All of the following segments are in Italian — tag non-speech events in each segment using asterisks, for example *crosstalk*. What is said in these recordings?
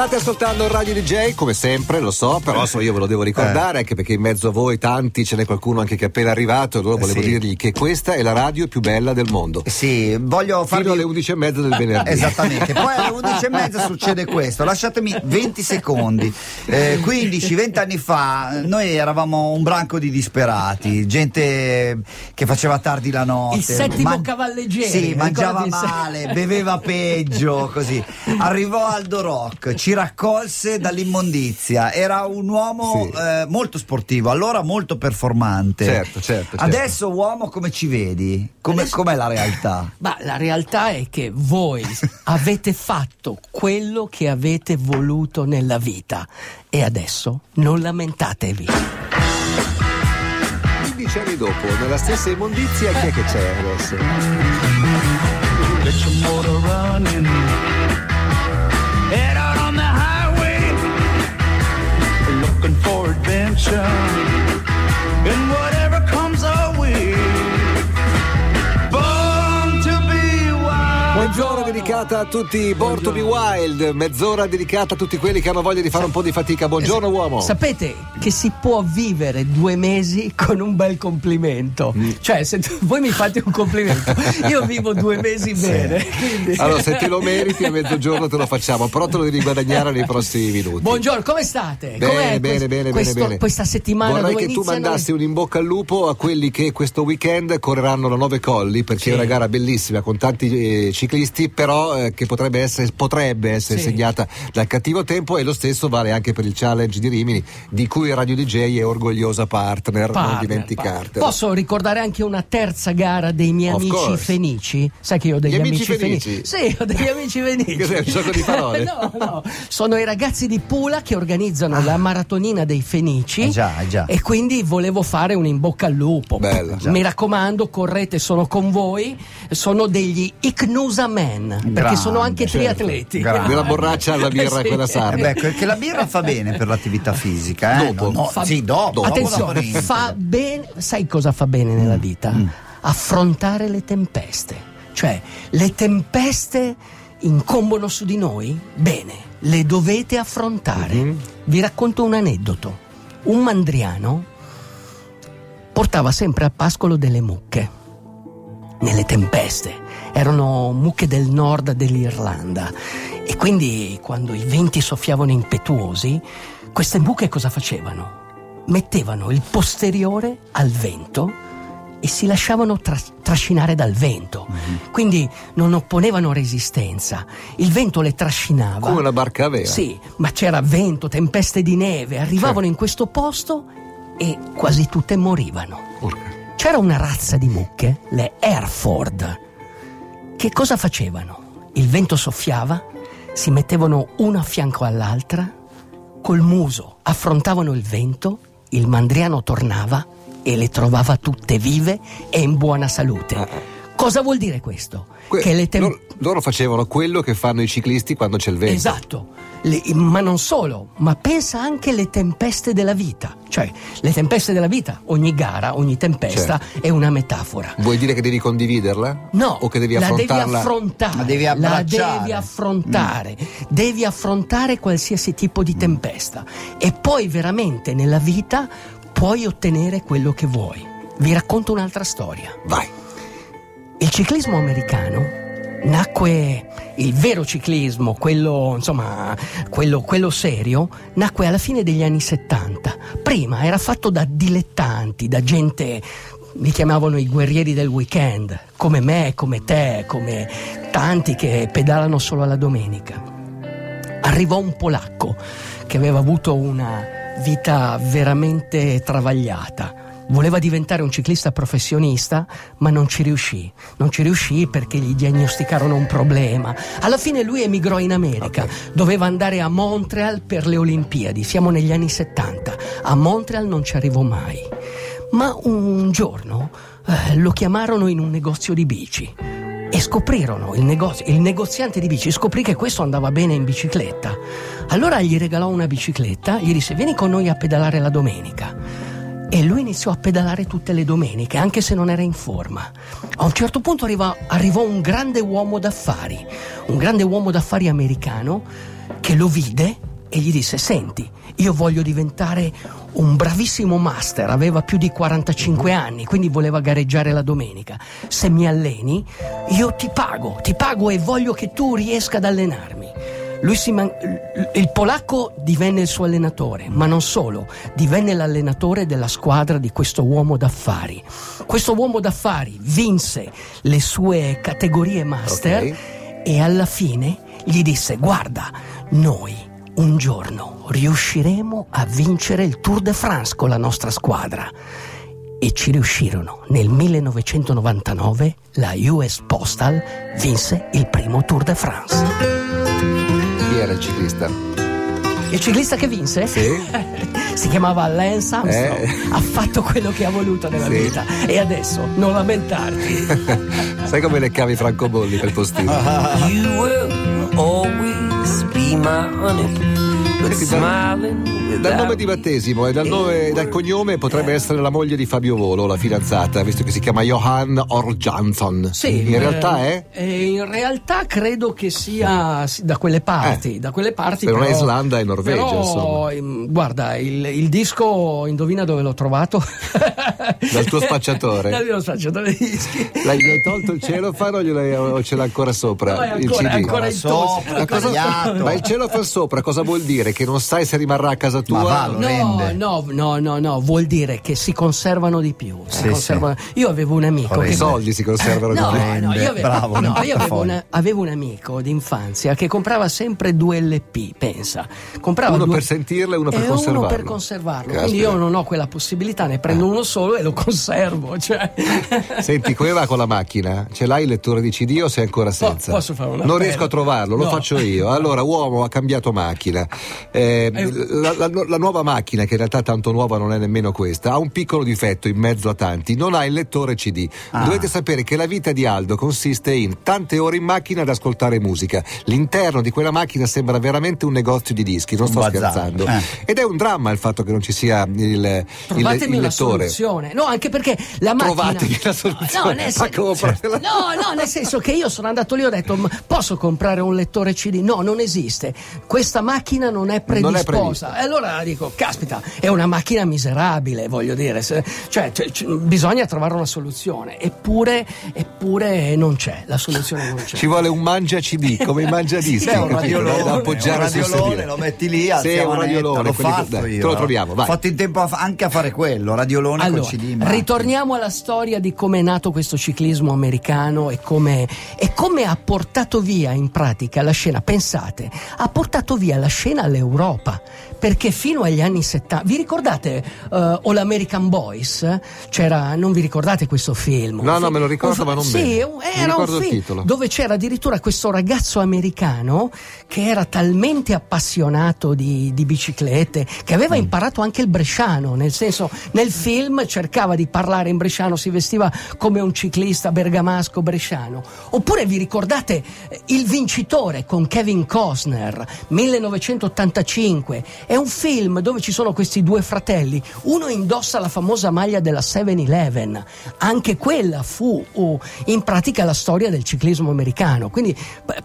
State ascoltando il Radio DJ come sempre, lo so, però so, io ve lo devo ricordare Eh. anche perché in mezzo a voi tanti ce n'è qualcuno anche che è appena arrivato allora volevo sì. dirgli che questa è la radio più bella del mondo. Sì, voglio farvi... Fino alle 11 e mezza del venerdì. *laughs* Esattamente, poi alle 11 e mezza succede questo, lasciatemi 20 secondi. Eh, 15-20 anni fa noi eravamo un branco di disperati, gente che faceva tardi la notte. Il settimo cavalleggero, Sì, mangiava male, beveva peggio, così. Arrivò Aldo Rock, ci raccolse dall'immondizia, era un uomo Sì. eh, molto sportivo, allora molto performante. Certo, certo, certo. Adesso uomo come ci vedi? Come, com'è la realtà? *laughs* Ma la realtà è che voi avete fatto quello che avete voluto nella vita e adesso non lamentatevi. 15 anni dopo, nella stessa immondizia, chi è che c'è adesso? invention. And what Buongiorno dedicata a tutti, Born to be Wild, mezz'ora dedicata a tutti quelli che hanno voglia di fare un po' di fatica. Buongiorno uomo. Sapete che si può vivere due mesi con un bel complimento. Mm. Cioè, se tu- voi mi fate un complimento, io vivo due mesi bene. quindi- Allora, se te lo meriti a mezzogiorno te lo facciamo, però te lo devi guadagnare nei prossimi minuti. Buongiorno, come state? Bene, Com'è bene, bene, questo- bene. Questa settimana Vorrei che tu mandassi un in bocca al lupo a quelli che questo weekend correranno la Nove Colli, perché Sì. è una gara bellissima con tanti eh, ciclisti, però eh, che potrebbe essere, potrebbe essere Sì. segnata dal cattivo tempo e lo stesso vale anche per il challenge di Rimini, di cui Radio DJ è orgogliosa partner, non Partner, dimenticartelo. partner. Posso ricordare anche una terza gara dei miei Of amici course. fenici? Sai che io ho degli Gli amici fenici? Sì, ho degli amici *laughs* fenici. Cos'è, un gioco di parole? *laughs* no, no. Sono i ragazzi di Pula che organizzano la maratonina dei fenici. Eh già, eh già. E quindi volevo fare un in bocca al lupo. Bella. Mi raccomando, correte, sono con voi. Sono degli Icnusa Men, perché Grande, sono anche certo. triatleti. Grande. Della borraccia alla birra *laughs* Sì. quella Eh sarda. beh, perché la birra fa bene per l'attività fisica, eh? Dopo. No, no, Fa- sì, dopo. Attenzione, dopo fa bene, sai cosa fa bene nella Mm. vita? Affrontare le tempeste. Cioè, le tempeste incombono su di noi? Bene, le dovete affrontare. Mm-hmm. Vi racconto un aneddoto. Un mandriano portava sempre al pascolo delle mucche. Nelle tempeste. Erano mucche del nord dell'Irlanda. E quindi quando i venti soffiavano impetuosi, queste mucche cosa facevano? Mettevano il posteriore al vento e si lasciavano tra- trascinare dal vento. Quindi non opponevano resistenza. Il vento le trascinava. Come una barca a vela. Sì, ma c'era vento, tempeste di neve, arrivavano in questo posto e quasi tutte morivano. Urca. C'era una razza di mucche, le Hereford, che cosa facevano? Il vento soffiava, si mettevano una a fianco all'altra, col muso affrontavano il vento, il mandriano tornava e le trovava tutte vive e in buona salute. Cosa vuol dire questo? Que- che le tem- loro, loro facevano quello che fanno i ciclisti quando c'è il vento. Esatto, Le- ma non solo, ma pensa anche alle tempeste della vita. Cioè, le tempeste della vita, ogni gara, ogni tempesta Certo. è una metafora. Vuoi dire che devi condividerla? No, O che devi la devi affrontarla? affrontare. La devi la abbracciare. devi affrontare. Devi affrontare qualsiasi tipo di tempesta. E poi veramente nella vita puoi ottenere quello che vuoi. Vi racconto un'altra storia. Vai. Il ciclismo americano nacque, il vero ciclismo, quello, insomma, quello, quello serio, nacque alla fine degli anni 70. Prima era fatto da dilettanti, da gente, li chiamavano i guerrieri del weekend, come me, come te, come tanti che pedalano solo alla domenica. Arrivò un polacco che aveva avuto una vita veramente travagliata. Voleva diventare un ciclista professionista, ma non ci riuscì. Non ci riuscì perché gli diagnosticarono un problema. Alla fine lui emigrò in America. Doveva andare a Montreal per le Olimpiadi. Siamo negli anni 70. A Montreal non ci arrivò mai. Ma un giorno eh, lo chiamarono in un negozio di bici e scoprirono il, negozio, il negoziante di bici scoprì che questo andava bene in bicicletta. Allora gli regalò una bicicletta, gli disse vieni con noi a pedalare la domenica. E lui iniziò a pedalare tutte le domeniche, anche se non era in forma. A un certo punto arriva- arrivò un grande uomo d'affari, un grande uomo d'affari americano che lo vide e gli disse: Senti, io voglio diventare un bravissimo master, aveva più di 45 anni, quindi voleva gareggiare la domenica. Se mi alleni, io ti pago, ti pago e voglio che tu riesca ad allenarmi. Man- il polacco divenne il suo allenatore, ma non solo, divenne l'allenatore della squadra di questo uomo d'affari. Questo uomo d'affari vinse le sue categorie master Ok. e alla fine gli disse: Guarda, noi un giorno riusciremo a vincere il Tour de France con la nostra squadra. E ci riuscirono. Nel 1999 la US Postal vinse il primo Tour de France. Era il ciclista? Il ciclista che vinse? Sì. *laughs* si chiamava Lance Armstrong. Eh. Ha fatto quello che ha voluto nella Sì. vita. E adesso non lamentarti. *laughs* Sai come le cavi francobolli per postino? You will always be my honey, Senti, dal- nome di battesimo e dal, nome- dal cognome potrebbe essere la moglie di Fabio Volo, la fidanzata, visto che si chiama Johan Orjansson. Sì, In eh, realtà è? eh, in realtà credo che sia sì, da quelle parti. Eh, da quelle parti è però- Islanda è Norvegia, però, insomma. ehm, Guarda, il, il disco, indovina dove l'ho trovato? *laughs* Dal tuo spacciatore? *laughs* Dal mio spacciatore dischi. L'hai, gli hai tolto il celofano o, gliel'hai- o ce l'ha ancora sopra? No, è il ancora, CD? è ancora in tosse. Sopra, Ma, cosa- tagliato. ma il celofano sopra cosa vuol dire? Che non sai se rimarrà a casa tua? Ma va, lo No, rende. no, no, no, no, vuol dire che si conservano di più. si Sì, conservano- Io avevo un amico I che soldi si conservano No, di più. No, io avevo, bravo, no, io avevo, una- avevo un amico d'infanzia che comprava sempre due LP, pensa. Comprava Uno due- per sentirlo e uno per e conservarlo. uno per conservarlo. Quindi io non ho quella possibilità, ne prendo uno solo e lo conservo. Cioè. Senti, come va con la macchina? Ce l'hai il lettore di CD o sei ancora senza? posso fare un Non appello? riesco a trovarlo, lo No. faccio io. Allora, uomo ha cambiato macchina. Eh, Eh. la, la- la nuova macchina, che in realtà tanto nuova non è nemmeno questa, ha un piccolo difetto in mezzo a tanti, non ha il lettore CD. Ah. Dovete sapere che la vita di Aldo consiste in tante ore in macchina ad ascoltare musica. L'interno di quella macchina sembra veramente un negozio di dischi, non Un sto scherzando. Eh. Ed è un dramma il fatto che non ci sia il, il, Trovatemi il una lettore. soluzione. No, anche perché la macchina. Trovatemi la soluzione. No, nel Ma sen- no, no, nel senso che io sono andato lì e ho detto: "Ma posso comprare un lettore CD? No, non esiste. Questa macchina non è è predisposta. e allora dico: caspita, è una macchina miserabile, voglio dire. se- cioè, c- bisogna trovare una soluzione. Eppure, eppure non c'è. La soluzione non c'è. Ci vuole un mangia CD come i mangia *laughs* dischi C'è un radiolone, da un appoggiare sul radiolone, lo metti lì, Sì, un radiolone, l'ho fatto dai, io. te lo troviamo, vai. Ho fatto in tempo a anche a fare quello, radiolone Allora, col CD in macchina. ritorniamo alla storia di come è nato questo ciclismo americano e come, e come ha portato via in pratica la scena. Pensate, ha portato via la scena all'Europa. Perché fino agli anni 70, vi ricordate uh, All American Boys? C'era, non vi ricordate questo film? No, Un no, me lo ricordo, un ma non sì, bene. un- Mi era un film titolo. dove c'era addirittura questo ragazzo americano che era talmente appassionato di, di biciclette che aveva Mm. imparato anche il bresciano, nel senso nel film cercava di parlare in bresciano, si vestiva come un ciclista bergamasco bresciano. Oppure vi ricordate eh, Il vincitore con Kevin Costner, 1985, è un film dove ci sono questi due fratelli, uno indossa la famosa maglia della 7-Eleven, anche quella fu uh, in pratica la storia del ciclismo americano, quindi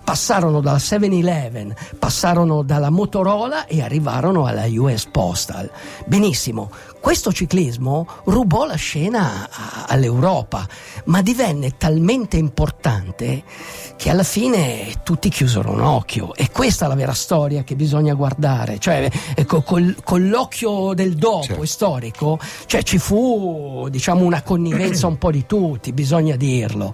passarono dalla 7-Eleven, passarono dalla Motorola e arrivarono alla US Postal. Benissimo, questo ciclismo rubò la scena all'Europa, ma divenne talmente importante che alla fine tutti chiusero un occhio. E questa è la vera storia che bisogna guardare, cioè ecco, col- con l'occhio del dopo Certo. storico, cioè ci fu diciamo una connivenza un po' di tutti, bisogna dirlo.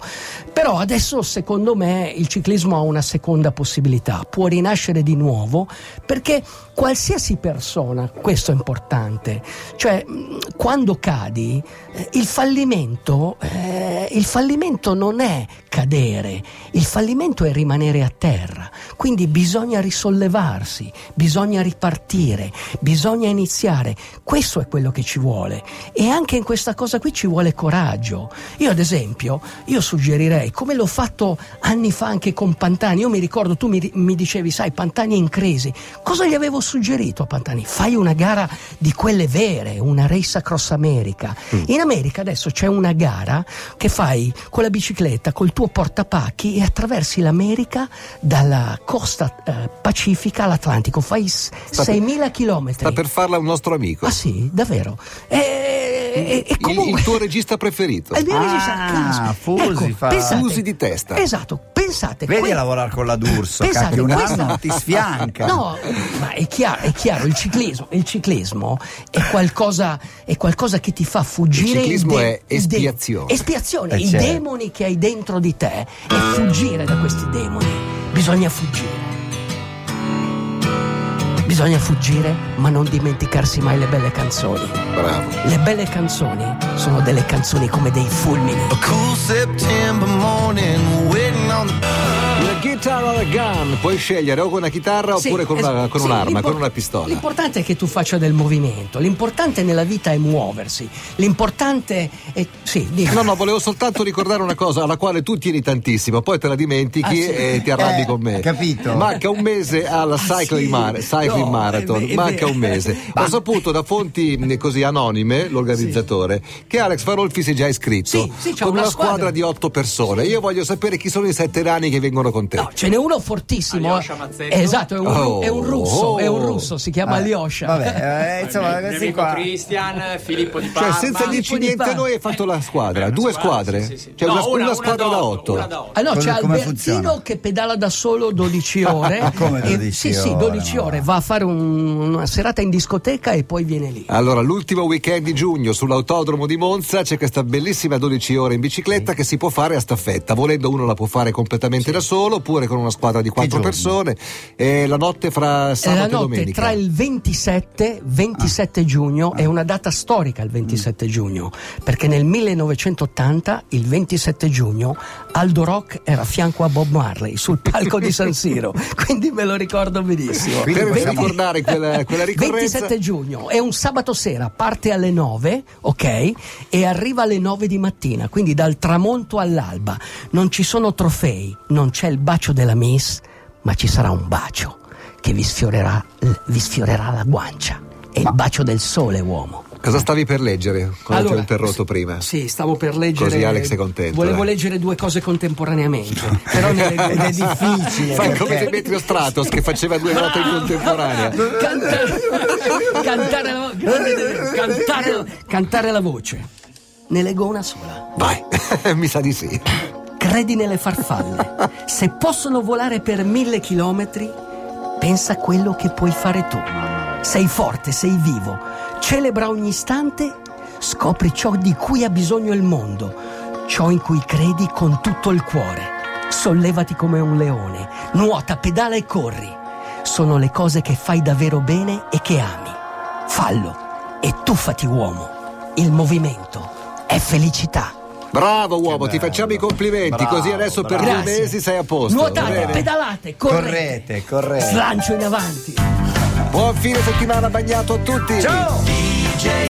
Però adesso secondo me il ciclismo ha una seconda possibilità, può rinascere di nuovo perché qualsiasi persona, questo è importante, cioè quando cadi eh, il fallimento, eh, il fallimento non è cadere, il fallimento è rimanere a terra, quindi bisogna risollevarsi, bisogna bisogna ripartire, bisogna iniziare. Questo è quello che ci vuole. E anche in questa cosa qui ci vuole coraggio. Io ad esempio, io suggerirei, come l'ho fatto anni fa anche con Pantani, io mi ricordo, tu mi, mi dicevi, sai, Pantani è in crisi. Cosa gli avevo suggerito a Pantani? Fai una gara di quelle vere, una race across America. In America adesso c'è una gara che fai con la bicicletta, col tuo portapacchi e attraversi l'America dalla costa eh, pacifica all'Atlantico. Fai per- 6.000 chilometri. Sta per farla un nostro amico. Ah sì, davvero. E, e- e Il- comunque... il, tuo regista preferito. Il mio Ah, regista. Fusi Ecco, fa- pensate- Fusi di testa. Esatto, pensate. Vedi que- a lavorare con la D'Urso, Pensate, un questa- anno ti sfianca. No, ma è chiaro, è chiaro, il ciclismo, il ciclismo è, qualcosa, è qualcosa che ti fa fuggire. Il ciclismo i è espiazione. espiazione, Eh, i certo. demoni che hai dentro di te e fuggire da questi demoni. Bisogna fuggire. Bisogna fuggire, ma non dimenticarsi mai le belle canzoni. Bravo. Le belle canzoni sono delle canzoni come dei fulmini. Cool September morning, waiting on the guitar or a gun, puoi scegliere o con una chitarra Sì, oppure con, una- con sì, un'arma, con una pistola. L'importante è che tu faccia del movimento, l'importante nella vita è muoversi, l'importante è... Sì, dimmi. No, no, volevo soltanto ricordare una cosa alla quale tu tieni tantissimo, poi te la dimentichi Ah, sì? e ti arrabbi Eh, con me. capito. Manca un mese alla Cycling, sì? Mar- Cycling No, Marathon, è manca un mese. *laughs* Ho saputo da fonti mh, così anonime, l'organizzatore, che Alex Farolfi si è già iscritto Sì, sì, c'è con una una squadra. squadra. di otto persone. Io voglio sapere chi sono i sette nani che vengono con te. No, ce n'è uno fortissimo. Alyosha Mazzetto. Esatto, è un, Oh, è un russo, oh. è un russo, si chiama Eh, Alyosha. Vabbè, eh, *laughs* insomma, questi amico qua. Christian, Filippo di Cioè, Parma. senza dirci di niente noi hai fatto la squadra, Eh, due squadra, squadre? sì, sì, sì. Cioè No, una, una- una squadra una da otto. otto, una da otto. Ah no, c'è Albertino funziona? che pedala da solo 12 ore. Come e- 12 sì, sì, ore, 12 ma- ore. Va a fare un- una serata in discoteca e poi viene lì. Allora, l'ultimo weekend di giugno sull'autodromo di Monza c'è questa bellissima 12 ore in bicicletta che si può fare a staffetta. Volendo uno la può fare completamente da solo oppure con una squadra di quattro persone. E la notte fra la sabato e notte domenica. tra il 27 27 giugno è una data storica il 27 giugno perché nel 1980 il 27 giugno Aldo Rock era a fianco a Bob Marley sul palco di San Siro *laughs* quindi me lo ricordo benissimo Quindi Per possiamo- ricordare quella, quella ricorrenza. 27 giugno è un sabato sera, parte alle 9, ok? E arriva alle 9 di mattina, quindi dal tramonto all'alba. Non ci sono trofei, non c'è il bacio della Miss, ma ci sarà un bacio che vi sfiorerà, vi sfiorerà la guancia. È il bacio del sole, uomo. Cosa stavi per leggere quando ti ho Allora, interrotto prima? Sì, stavo per leggere. Così Alex è contento, Volevo dai. leggere due cose contemporaneamente. *laughs* però ne Ed è difficile. Fai come Demetrio Stratos che faceva due note in contemporanea. cantare, cantare, la, cantare, cantare la voce. Ne leggo una sola. Vai, *laughs* mi sa di sì. Credi nelle farfalle. Se possono volare per mille chilometri, pensa a quello che puoi fare tu. Sei forte, sei vivo. Celebra ogni istante, scopri ciò di cui ha bisogno il mondo, ciò in cui credi con tutto il cuore. Sollevati come un leone, nuota, pedala e corri. Sono le cose che fai davvero bene e che ami. Fallo e tuffati uomo. Il movimento è felicità. Bravo uomo, ti facciamo i complimenti, Bravo, così adesso per Grazie. due mesi sei a posto. Nuotate, pedalate, correte. Correte, correte. Slancio in avanti. Buon fine settimana bagnato a tutti. Ciao! DJ